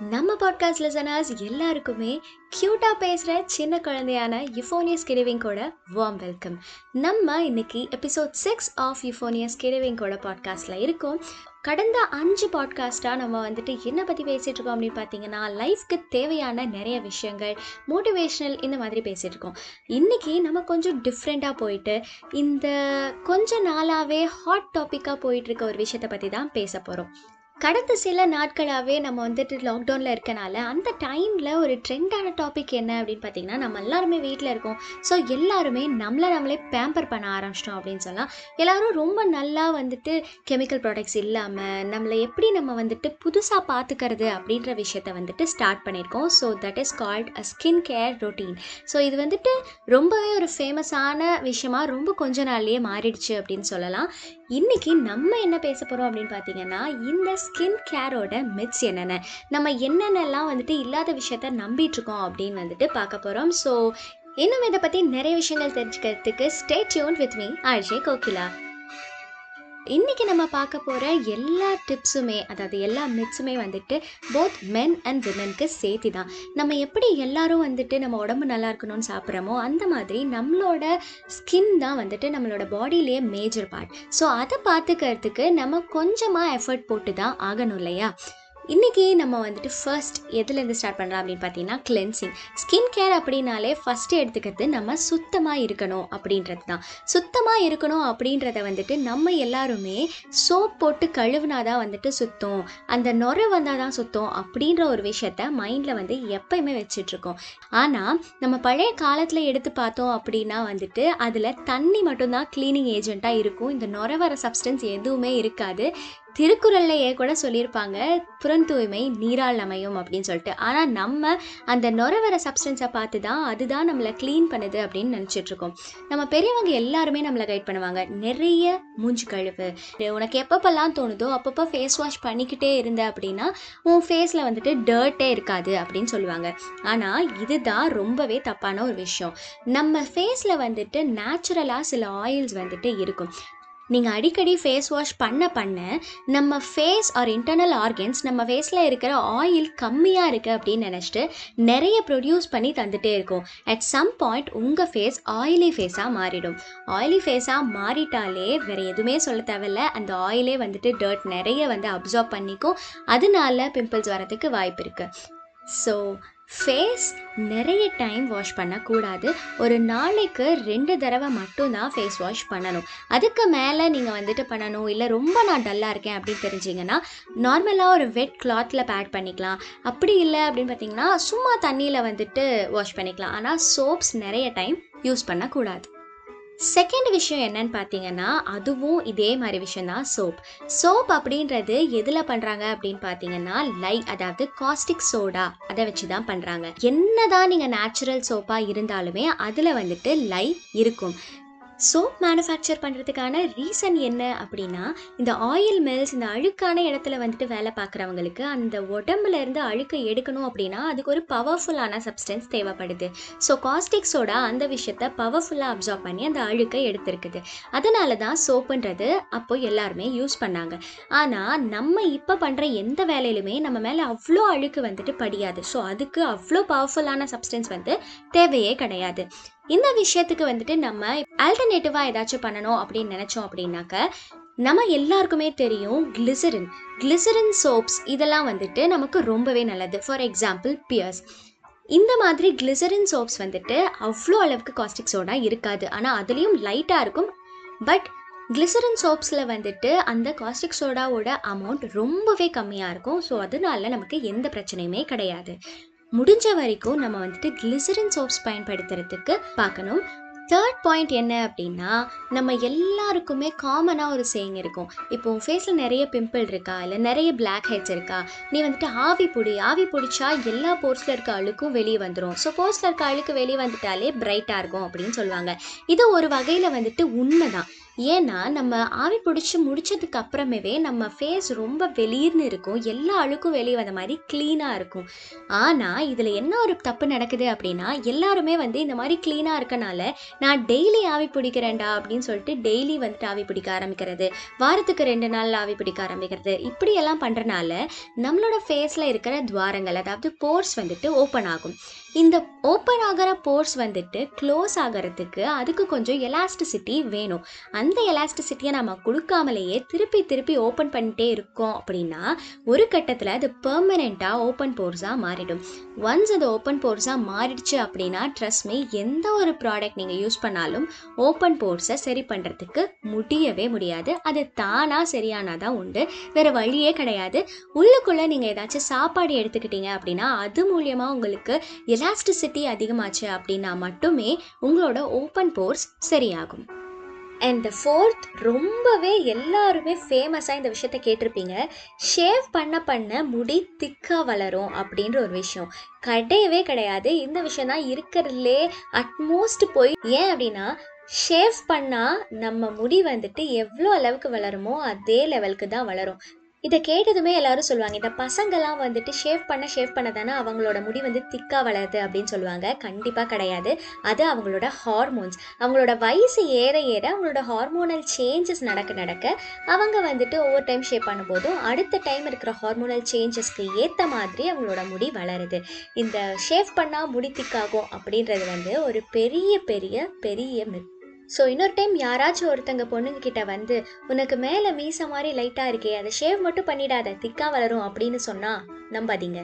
நம்ம podcast listeners எல்லாருக்குமே க்யூட்டாக பேசுகிற சின்ன குழந்தையான யுஃபோனியஸ் கிரிவிங்கோட வார்ம் வெல்கம் நம்ம இன்னைக்கு எபிசோட் சிக்ஸ் ஆஃப் யுஃபோனியஸ் கிரிவிங்கோட பாட்காஸ்ட்டில் இருக்கோம். கடந்த அஞ்சு பாட்காஸ்ட்டாக நம்ம வந்துட்டு என்ன பற்றி பேசிகிட்டு இருக்கோம் அப்படின்னு பார்த்தீங்கன்னா லைஃப்க்கு தேவையான நிறைய விஷயங்கள் மோட்டிவேஷ்னல் இந்த மாதிரி பேசிகிட்டு இருக்கோம். இன்றைக்கி நம்ம கொஞ்சம் டிஃப்ரெண்ட்டாக போயிட்டு இந்த கொஞ்ச நாளாகவே ஹாட் டாப்பிக்காக போயிட்டுருக்க ஒரு விஷயத்தை பற்றி தான் பேச போகிறோம் கடந்த சில நாட்களாகவே நம்ம வந்துட்டு லாக்டவுனில் இருக்கனால அந்த டைமில் ஒரு ட்ரெண்டான டாபிக் என்ன அப்படின்னு பார்த்தீங்கன்னா நம்ம எல்லாருமே வீட்டில் இருக்கோம். ஸோ எல்லாருமே நம்மளை நம்மளே பேம்பர் பண்ண ஆரம்பிச்சிட்டோம் அப்படின்னு சொல்லலாம். எல்லாரும் ரொம்ப நல்லா வந்துட்டு கெமிக்கல் ப்ராடக்ட்ஸ் இல்லாமல் நம்மளை எப்படி நம்ம வந்துட்டு புதுசாக பார்த்துக்கிறது அப்படின்ற விஷயத்த வந்துட்டு ஸ்டார்ட் பண்ணியிருக்கோம். So that is called a skin care routine so இது வந்துட்டு ரொம்பவே ஒரு ஃபேமஸான விஷயமா ரொம்ப கொஞ்ச நாள்லேயே மாறிடுச்சு அப்படின்னு சொல்லலாம். இன்னைக்கு நம்ம என்ன பேச போகிறோம் அப்படின்னு பார்த்தீங்கன்னா இந்த ஸ்கின் கேரோட மித்ஸ் என்னென்ன? நம்ம என்னென்னலாம் வந்துட்டு இல்லாத விஷயத்த நம்பிட்டு இருக்கோம் அப்படின்னு வந்துட்டு பார்க்க போகிறோம் ஸோ இன்னும் இதை பற்றி நிறைய விஷயங்கள் தெரிஞ்சுக்கிறதுக்கு stay tune with me RJ Kokila. இன்னைக்கு நம்ம பார்க்க போகிற எல்லா டிப்ஸுமே அதாவது எல்லா மிட்ஸுமே வந்துட்டு போத் மென் அண்ட் விமென்க்கு சேர்த்து தான் நம்ம எப்படி எல்லாரும் வந்துட்டு நம்ம உடம்பு நல்லா இருக்கணும்னு சாப்பிட்றோமோ அந்த மாதிரி நம்மளோட ஸ்கின் தான் வந்துட்டு நம்மளோட பாடியிலேயே மேஜர் பார்ட் ஸோ அதை பார்த்துக்கிறதுக்கு நம்ம கொஞ்சமாக எஃபர்ட் போட்டு தான் ஆகணும் இல்லையா? இன்றைக்கி நம்ம வந்துட்டு ஃபர்ஸ்ட் எதுலேருந்து ஸ்டார்ட் பண்ணலாம் அப்படின்னு பார்த்தீங்கன்னா கிளென்சிங் ஸ்கின் கேர் அப்படின்னாலே ஃபஸ்ட்டு எடுத்துக்கிறது நம்ம சுத்தமாக இருக்கணும் அப்படின்றது தான் சுத்தமாக இருக்கணும் அப்படின்றத வந்துட்டு நம்ம எல்லாருமே சோப் போட்டு கழுவுனா தான் வந்துட்டு சுத்தம். அந்த நுரை வந்தால் தான் சுத்தம் அப்படின்ற ஒரு விஷயத்த மைண்டில் வந்து எப்பயுமே வச்சிட்ருக்கோம் ஆனால் நம்ம பழைய காலத்தில் எடுத்து பார்த்தோம் அப்படின்னா வந்துட்டு அதில் தண்ணி மட்டும்தான் க்ளீனிங் ஏஜெண்ட்டாக இருக்கும். இந்த நுரை வர சப்ஸ்டன்ஸ் எதுவுமே இருக்காது. திருக்குறள்லையே கூட சொல்லியிருப்பாங்க புறந்தூய்மை நீரால் அமையும் அப்படின்னு சொல்லிட்டு. ஆனால் நம்ம அந்த நுர வர சப்ஸ்டன்ஸை பார்த்து தான் அதுதான் நம்மளை க்ளீன் பண்ணுது அப்படின்னு நினச்சிட்ருக்கோம் நம்ம பெரியவங்க எல்லாருமே நம்மளை கைட் பண்ணுவாங்க. நிறைய மூஞ்சு கழுவு. உனக்கு எப்பப்பெல்லாம் தோணுதோ அப்பப்போ ஃபேஸ் வாஷ் பண்ணிக்கிட்டே இருந்த அப்படின்னா உன் ஃபேஸில் வந்துட்டு டர்ட்டே இருக்காது அப்படின்னு சொல்லுவாங்க. ஆனால் இதுதான் ரொம்பவே தப்பான ஒரு விஷயம். நம்ம ஃபேஸில் வந்துட்டு நேச்சுரலாக சில ஆயில்ஸ் வந்துட்டு இருக்கும். நீங்கள் அடிக்கடி ஃபேஸ் வாஷ் பண்ண பண்ண நம்ம ஃபேஸ் ஆர் இன்டர்னல் ஆர்கன்ஸ் நம்ம ஃபேஸில் இருக்கிற ஆயில் கம்மியாக இருக்குது அப்படின்னு நினச்சிட்டு நிறைய ப்ரொடியூஸ் பண்ணி தந்துகிட்டே இருக்கும். அட் சம் பாயிண்ட் உங்கள் ஃபேஸ் ஆயிலி ஃபேஸாக மாறிடும். ஆயிலி ஃபேஸாக மாறிட்டாலே வேறு எதுவுமே சொல்ல தேவையில்ல. அந்த ஆயிலே வந்துட்டு டர்ட் நிறைய வந்து அப்சார்ப் பண்ணிக்கும். அதனால பிம்பிள்ஸ் வரதுக்கு வாய்ப்பு இருக்குது ஸோ ஃபேஸ் நிறைய டைம் வாஷ் பண்ணக்கூடாது. ஒரு நாளைக்கு ரெண்டு தடவை மட்டும்தான் ஃபேஸ் வாஷ் பண்ணணும். அதுக்கு மேலே நீங்கள் வந்துட்டு பண்ணணும். இல்லை ரொம்ப நான் டல்லாக இருக்கேன் அப்படின்னு தெரிஞ்சிங்கன்னா நார்மலாக ஒரு வெட் கிளாத்தில் பேட் பண்ணிக்கலாம். அப்படி இல்லை அப்படின்னு பார்த்தீங்கன்னா சும்மா தண்ணியில் வந்துட்டு வாஷ் பண்ணிக்கலாம். ஆனால் சோப்ஸ் நிறைய டைம் யூஸ் பண்ணக்கூடாது. செகண்ட் விஷயம் என்னன்னு பார்த்தீங்கன்னா அதுவும் இதே மாதிரி விஷயந்தான் சோப். சோப் அப்படின்றது எதில் பண்ணுறாங்க அப்படின்னு பார்த்தீங்கன்னா லை அதாவது காஸ்டிக் சோடா அதை வச்சு தான் பண்ணுறாங்க என்னதான் நீங்கள் நேச்சுரல் சோப்பாக இருந்தாலுமே அதில் வந்துட்டு லை இருக்கும். சோப் மேனுஃபேக்சர் பண்ணுறதுக்கான ரீசன் என்ன அப்படின்னா இந்த ஆயில் மில்ஸ் இந்த அழுக்கான இடத்துல வந்துட்டு வேலை பார்க்குறவங்களுக்கு அந்த உடம்புல இருந்து அழுக்கை எடுக்கணும் அப்படின்னா அதுக்கு ஒரு பவர்ஃபுல்லான சப்ஸ்டன்ஸ் தேவைப்படுது. ஸோ காஸ்டிக் சோடா அந்த விஷயத்த பவர்ஃபுல்லாக அப்சார்ப் பண்ணி அந்த அழுக்கை எடுத்திருக்குது. அதனால தான் சோப்புன்றது அப்போ எல்லாருமே யூஸ் பண்ணாங்க. ஆனால் நம்ம இப்போ பண்ணுற எந்த வேலையிலுமே நம்ம மேலே அவ்வளோ அழுக்கு வந்துட்டு படியாது. ஸோ அதுக்கு அவ்வளோ பவர்ஃபுல்லான சப்ஸ்டன்ஸ் வந்து தேவையே கிடையாது. இந்த விஷயத்துக்கு வந்துட்டு நம்ம ஆல்டர்னேட்டிவாக ஏதாச்சும் பண்ணணும் அப்படின்னு நினச்சோம் அப்படின்னாக்க நம்ம எல்லாருக்குமே தெரியும் கிளிசரின் கிளிசரின் சோப்ஸ் இதெல்லாம் வந்துட்டு நமக்கு ரொம்பவே நல்லது. ஃபார் எக்ஸாம்பிள் பியர்ஸ் இந்த மாதிரி கிளிசரின் சோப்ஸ் வந்துட்டு அவ்வளோ அளவுக்கு காஸ்டிக் சோடா இருக்காது. ஆனால் அதுலேயும் லைட்டாக இருக்கும். பட் கிளிசரின் சோப்ஸில் வந்துட்டு அந்த காஸ்டிக் சோடாவோட அமௌண்ட் ரொம்பவே கம்மியாக இருக்கும். ஸோ அதனால நமக்கு எந்த பிரச்சனையுமே கிடையாது. முடிஞ்ச வரைக்கும் நம்ம வந்துட்டு கிளிசரின் சோப்ஸ் பயன்படுத்துறதுக்கு பார்க்கணும். தேர்ட் பாயிண்ட் என்ன அப்படின்னா நம்ம எல்லாருக்குமே காமனாக ஒரு சேயிங் இருக்கும். இப்போ உன் ஃபேஸில் நிறைய பிம்பிள் இருக்கா? இல்லை நிறைய பிளாக் ஹெட்ஸ் இருக்கா? நீ வந்துட்டு ஆவி பிடி ஆவி பிடிச்சா எல்லா போர்ஸில் இருக்க அழுக்கும் வெளியே வந்துடும் ஸோ போர்ஸில் இருக்க அழுக்கு வெளியே வந்துட்டாலே பிரைட்டாக இருக்கும் அப்படின்னு சொல்லுவாங்க. இது ஒரு வகையில் வந்துட்டு உண்மை தான் ஏன்னா நம்ம ஆவி பிடிச்சி முடிச்சதுக்கு அப்புறமேவே நம்ம ஃபேஸ் ரொம்ப வெளிர்னு இருக்கும். எல்லா அழுக்கும் வெளியே வந்த மாதிரி க்ளீனாக இருக்கும். ஆனால் இதில் என்ன ஒரு தப்பு நடக்குது அப்படின்னா எல்லாருமே வந்து இந்த மாதிரி க்ளீனாக இருக்கனால நான் டெய்லி ஆவி பிடிக்கிறேன்டா அப்படின்னு சொல்லிட்டு டெய்லி வந்துட்டு ஆவி பிடிக்க ஆரம்பிக்கிறது. வாரத்துக்கு ரெண்டு நாள் ஆவி பிடிக்க ஆரம்பிக்கிறது. இப்படியெல்லாம் பண்ணுறனால நம்மளோட ஃபேஸில் இருக்கிற துவாரங்கள் அதாவது போர்ஸ் வந்துட்டு ஓப்பன் ஆகும். இந்த ஓப்பன் ஆகிற போர்ஸ் வந்துட்டு க்ளோஸ் ஆகிறதுக்கு அதுக்கு கொஞ்சம் எலாஸ்டிசிட்டி வேணும். அந்த எலாஸ்டிசிட்டியை நம்ம கொடுக்காமலேயே திருப்பி திருப்பி ஓப்பன் பண்ணிட்டே இருக்கோம் அப்படின்னா ஒரு கட்டத்தில் அது பெர்மனெண்ட்டாக ஓப்பன் போர்ஸாக மாறிடும். ஒன்ஸ் அது ஓப்பன் போர்ஸாக மாறிடுச்சு அப்படின்னா ட்ரஸ்ட் மீ எந்த ஒரு ப்ராடக்ட் நீங்கள் யூஸ் பண்ணாலும் ஓப்பன் போர்ஸை சரி பண்ணுறதுக்கு முடியவே முடியாது. அது தானாக சரியானாதான் உண்டு. வேறு வழியே கிடையாது. உள்ளுக்குள்ளே நீங்கள் ஏதாச்சும் சாப்பாடு எடுத்துக்கிட்டீங்க அப்படின்னா அது மூலியமாக உங்களுக்கு எலாஸ்டிசிட்டி அதிகமாச்சு அப்படின்னா மட்டுமே உங்களோட ஓப்பன் போர்ஸ் சரியாகும். அண்ட் த ஃபோர்த் ரொம்பவே எல்லாருமே ஃபேமஸாக இந்த விஷயத்த கேட்டிருப்பீங்க. ஷேவ் பண்ண பண்ண முடி திக்காக வளரும் அப்படின்ற ஒரு விஷயம். கிடையவே கிடையாது. இந்த விஷயம் தான் இருக்கிறதுலே அட்மோஸ்ட் போய் ஏன் அப்படின்னா ஷேவ் பண்ணால் நம்ம முடி வந்துட்டு எவ்வளோ அளவுக்கு வளருமோ அதே லெவலுக்கு தான் வளரும். இதை கேட்டதுமே எல்லாரும் சொல்லுவாங்க இந்த பசங்கள்லாம் வந்துட்டு ஷேவ் பண்ண ஷேவ் பண்ண தானே அவங்களோட முடி வந்து திக்காக வளருது அப்படின்னு சொல்லுவாங்க. கண்டிப்பாக கிடையாது. அது அவங்களோட ஹார்மோன்ஸ் அவங்களோட வயசு ஏற ஏற அவங்களோட ஹார்மோனல் சேஞ்சஸ் நடக்க நடக்க அவங்க வந்துட்டு ஒவ்வொரு டைம் ஷேப் பண்ணும்போதும் அடுத்த டைம் இருக்கிற ஹார்மோனல் சேஞ்சஸ்க்கு ஏற்ற மாதிரி அவங்களோட முடி வளருது. இந்த ஷேவ் பண்ணால் முடி திக்காகும் அப்படின்றது வந்து ஒரு பெரிய பெரிய பெரிய மித் ஸோ இன்னொரு டைம் யாராச்சும் ஒருத்தங்க பொண்ணுங்க கிட்ட வந்து உனக்கு மேலே மீச மாதிரி லைட்டாக இருக்கே அதை ஷேவ் மட்டும் பண்ணிடாத திக்கா வளரும் அப்படின்னு சொன்னால் நம்பாதீங்க.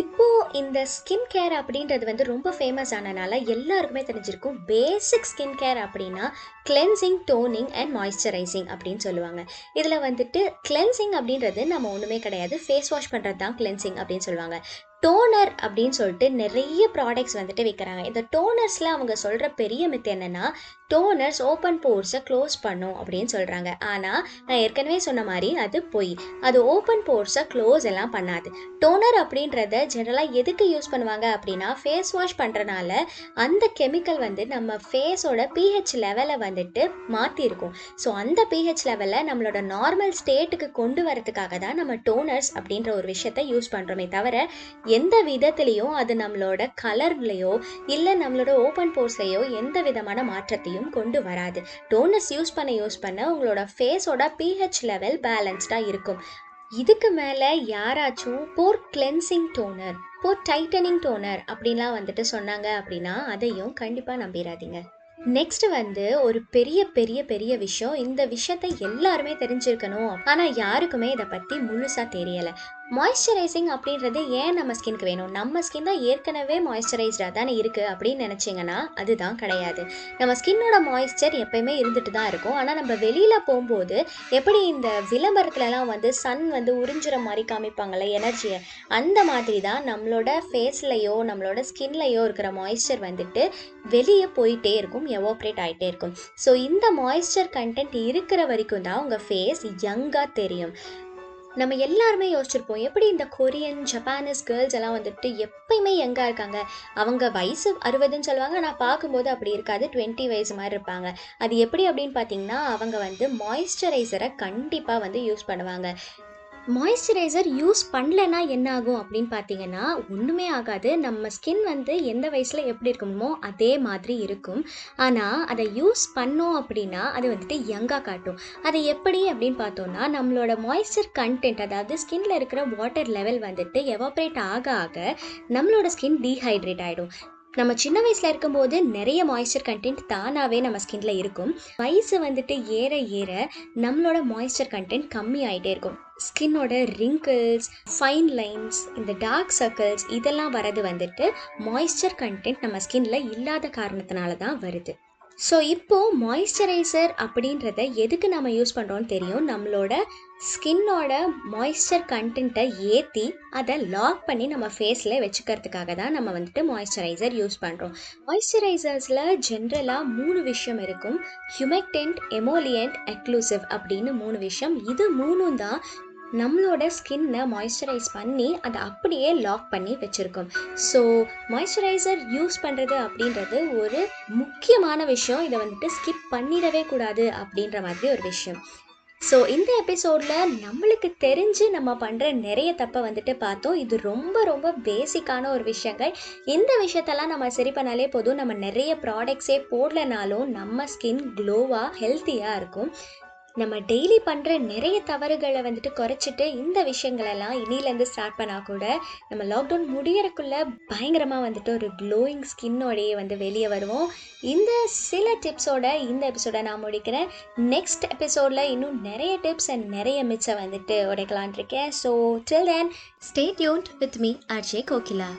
இப்போ இந்த ஸ்கின் கேர் அப்படின்றது வந்து ரொம்ப ஃபேமஸ் ஆனனால எல்லாருக்குமே தெரிஞ்சிருக்கும். பேசிக் ஸ்கின் கேர் அப்படின்னா கிளென்சிங் டோனிங் அண்ட் மாய்ஸ்சரைசிங் அப்படின்னு சொல்லுவாங்க. இதில் வந்துட்டு கிளென்சிங் அப்படின்றது நம்ம ஒன்றுமே கிடையாது. ஃபேஸ் வாஷ் பண்ணுறது தான் கிளென்சிங் அப்படின்னு சொல்லுவாங்க. டோனர் அப்படின்னு சொல்லிட்டு நிறைய ப்ராடக்ட்ஸ் வந்துட்டு விற்கிறாங்க இந்த டோனர்ஸில் அவங்க சொல்கிற பெரிய மித்து என்னென்னா டோனர்ஸ் ஓப்பன் போர்ஸை க்ளோஸ் பண்ணும் அப்படின்னு சொல்கிறாங்க ஆனால் நான் ஏற்கனவே சொன்ன மாதிரி அது பொய். அது ஓப்பன் போர்ஸை க்ளோஸ் எல்லாம் பண்ணாது. டோனர் அப்படின்றத ஜென்ரலாக எதுக்கு யூஸ் பண்ணுவாங்க அப்படின்னா ஃபேஸ் வாஷ் பண்ணுறனால அந்த கெமிக்கல் வந்து நம்ம ஃபேஸோட பிஹெச் லெவலை வந்துட்டு மாற்றிருக்கும் ஸோ அந்த பிஹெச் லெவலை நம்மளோட நார்மல் ஸ்டேட்டுக்கு கொண்டு வரதுக்காக தான் நம்ம டோனர்ஸ் அப்படின்ற ஒரு விஷயத்த யூஸ் பண்ணுறோமே தவிர எந்த விதத்துலேயும் அது நம்மளோட கலர்லையோ இல்லை நம்மளோட ஓப்பன் போர்ஸ்லையோ எந்த விதமான மாற்றத்தையும் கொண்டு வராது. டோனர்ஸ் யூஸ் பண்ண யூஸ் பண்ண உங்களோட ஃபேஸோட பிஹெச் லெவல் பேலன்ஸ்டாக இருக்கும். இதுக்கு மேலே யாராச்சும் pore cleansing toner pore tightening toner அப்படின்லாம் வந்துட்டு சொன்னாங்க அப்படின்னா அதையும் கண்டிப்பாக நம்பிடாதீங்க நெக்ஸ்ட் வந்து ஒரு பெரிய பெரிய பெரிய விஷயம். இந்த விஷயத்தை எல்லாருமே தெரிஞ்சிருக்கணும். ஆனால் யாருக்குமே இதை பற்றி முழுசாக தெரியலை. மாய்ஸ்சரைசிங் அப்படின்றது ஏன் நம்ம ஸ்கின்க்கு வேணும்? நம்ம ஸ்கின் தான் ஏற்கனவே மாய்ஸ்சரைஸ்டாக தானே இருக்குது அப்படின்னு நினச்சிங்கன்னா அதுதான் கிடையாது. நம்ம ஸ்கின்னோட மாய்ஸ்சர் எப்பயுமே இருந்துட்டு தான் இருக்கும். ஆனால் நம்ம வெளியில் போகும்போது எப்படி இந்த விளம்பரத்துலலாம் வந்து சன் வந்து உறிஞ்சுற மாதிரி காமிப்பாங்கள்ல எனர்ஜியை அந்த மாதிரி தான் நம்மளோட ஃபேஸ்லையோ நம்மளோட ஸ்கின்லையோ இருக்கிற மாய்ஸ்சர் வந்துட்டு வெளியே போயிட்டே இருக்கும் எவோப்ரேட் ஆகிட்டே இருக்கும். ஸோ இந்த மாய்ஸ்சர் கண்டென்ட் இருக்கிற வரைக்கும் தான் உங்கள் ஃபேஸ் யங்காக தெரியும். நம்ம எல்லாருமே யோசிச்சிருப்போம் எப்படி இந்த கொரியன் ஜப்பானீஸ் கேர்ள்ஸ் எல்லாம் வந்துட்டு எப்பயுமே யங்காக இருக்காங்க. அவங்க வயசு அறுபதுன்னு சொல்லுவாங்க. ஆனால் பார்க்கும்போது அப்படி இருக்காது. டுவெண்ட்டி வயசு மாதிரி இருப்பாங்க. அது எப்படி அப்படின்னு பார்த்தீங்கன்னா அவங்க வந்து மாய்ஸ்சரைசரை கண்டிப்பாக வந்து யூஸ் பண்ணுவாங்க. மாய்ஸ்சரைசர் யூஸ் பண்ணலன்னா என்ன ஆகும் அப்படின்னு பார்த்தீங்கன்னா ஒன்றுமே ஆகாது. நம்ம ஸ்கின் வந்து எந்த வயசில் எப்படி இருக்கணுமோ அதே மாதிரி இருக்கும். ஆனால் அதை யூஸ் பண்ணோம் அப்படின்னா அது வந்துட்டு யங்காக காட்டும். அதை எப்படி அப்படின்னு பார்த்தோம்னா நம்மளோட மாய்ஸ்சர் கண்டென்ட் அதாவது ஸ்கின்ல இருக்கிற வாட்டர் லெவல் வந்துட்டு எவாப்ரேட் ஆக ஆக நம்மளோட ஸ்கின் டீஹைட்ரேட் ஆகிடும் நம்ம சின்ன வயசில் இருக்கும்போது நிறைய மாய்ஸ்சர் கண்டென்ட் தானாகவே நம்ம ஸ்கின்ல இருக்கும். வயசு வந்துட்டு ஏற ஏற நம்மளோட மாய்ஸ்சர் கண்டென்ட் கம்மி ஆகிட்டே இருக்கும் ஸ்கின்னோட ரிங்கிள்ஸ் ஃபைன் லைன்ஸ் இந்த டார்க் சர்க்கிள்ஸ் இதெல்லாம் வரது வந்துட்டு மாய்ஸ்சர் கண்டென்ட் நம்ம ஸ்கின்ல இல்லாத காரணத்தினால தான் வருது. ஸோ இப்போது மாய்ஸ்சரைசர் அப்படின்றத எதுக்கு நம்ம யூஸ் பண்ணுறோன்னு தெரியும்? நம்மளோட ஸ்கின்னோட மாய்ஸ்சர் கண்டென்ட்டை ஏற்றி அதை லாக் பண்ணி நம்ம ஃபேஸில் வச்சுக்கிறதுக்காக தான் நம்ம வந்துட்டு மாய்ஸ்சரைசர் யூஸ் பண்ணுறோம் மாய்ஸ்சரைசர்ஸில் ஜென்ரலாக மூணு விஷயம் இருக்கும். ஹியூமெக்டென்ட் எமோலியன்ட் எக்ளூசிவ் அப்படின்னு மூணு விஷயம். இது மூணும் தான் நம்மளோட ஸ்கின்னை மாய்ஸ்சரைஸ் பண்ணி அதை அப்படியே லாக் பண்ணி வச்சுருக்கோம். ஸோ மாய்ஸ்சரைசர் யூஸ் பண்ணுறது அப்படின்றது ஒரு முக்கியமான விஷயம். இதை வந்துட்டு ஸ்கிப் பண்ணிடவே கூடாது அப்படின்ற மாதிரி ஒரு விஷயம். ஸோ இந்த எபிசோடில் நம்மளுக்கு தெரிஞ்சு நம்ம பண்ணுற நிறைய தப்பை வந்துட்டு பார்த்தோம். இது ரொம்ப ரொம்ப பேசிக்கான ஒரு விஷயங்கள். இந்த விஷயத்தெல்லாம் நம்ம சரி பண்ணாலே போதும். நம்ம நிறைய ப்ராடக்ட்ஸே போடலனாலும் நம்ம ஸ்கின் க்ளோவாக ஹெல்த்தியாக இருக்கும். நம்ம டெய்லி பண்ணுற நிறைய தவறுகளை வந்துட்டு குறைச்சிட்டு இந்த விஷயங்களெல்லாம் இனிலேருந்து ஸ்டார்ட் பண்ணால் கூட நம்ம லாக்டவுன் முடியறக்குள்ள பயங்கரமாக வந்துட்டு ஒரு க்ளோயிங் ஸ்கின்னோடையே வந்து வெளியே வருவோம். இந்த சில டிப்ஸோட இந்த எபிசோடை நான் முடிக்கிறேன். நெக்ஸ்ட் எபிசோடில் இன்னும் நிறைய டிப்ஸ் அண்ட் நிறைய மிச்சம் வந்துட்டு உடைக்கலான் இருக்கேன். So till then stay tuned with me RJ Kokila